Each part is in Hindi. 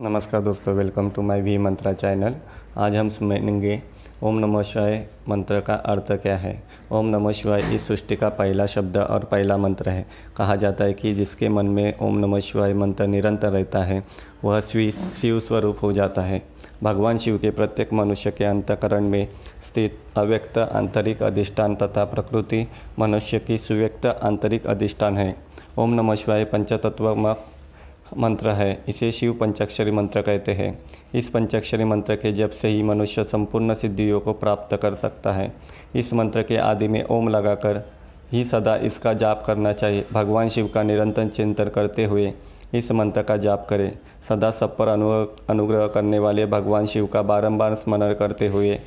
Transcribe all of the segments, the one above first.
नमस्कार दोस्तों welcome to my V Mantra channel आज हम सुनेंगे ओम नमः शिवाय मंत्र का अर्थ क्या है? ओम नमः शिवाय इस सृष्टि का पहला शब्द और पहला मंत्र है। कहा जाता है कि जिसके मन में ओम नमः शिवाय मंत्र निरंतर रहता है, वह स्वी शिव स्वरूप हो जाता है। भगवान शिव के प्रत्येक मनुष्य के अंतकरण में स्थित अव्यक्त आंतरिक अधिष्ठान तथा प्रकृति मनुष्य की सुव्यक्त आंतरिक अधिष्ठान है। ओम नमः शिवाय पंचतत्वमक मंत्र है, इसे शिव पंचाक्षरी मंत्र कहते हैं। इस पंचाक्षरी मंत्र के जप से ही मनुष्य संपूर्ण सिद्धियों को प्राप्त कर सकता है। इस मंत्र के आदि में ओम लगाकर ही सदा इसका जाप करना चाहिए। भगवान शिव का निरंतर चिंतन करते हुए इस मंत्र का जाप करें। सदा सब पर अनुग्रह करने वाले भगवान शिव का बारंबार स्मरण करते हुए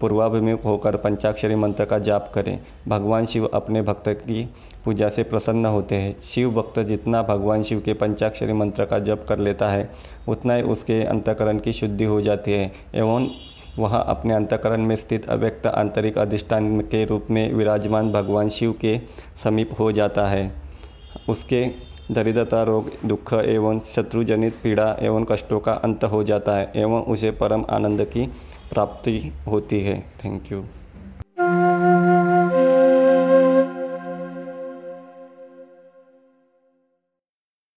पूर्वाभिमुख होकर पंचाक्षरी मंत्र का जाप करें। भगवान शिव अपने भक्त की पूजा से प्रसन्न होते हैं। शिव भक्त जितना भगवान शिव के पंचाक्षरी मंत्र का जप कर लेता है, उतना ही उसके अंतकरण की शुद्धि हो जाती है एवं वह अपने अंतकरण में स्थित अव्यक्त आंतरिक अधिष्ठान के रूप में विराजमान भगवान शिव के समीप हो जाता है। उसके दरिद्रता, रोग, दुख एवं शत्रुजनित पीड़ा एवं कष्टों का अंत हो जाता है एवं उसे परम आनंद की प्राप्ति होती है। Thank you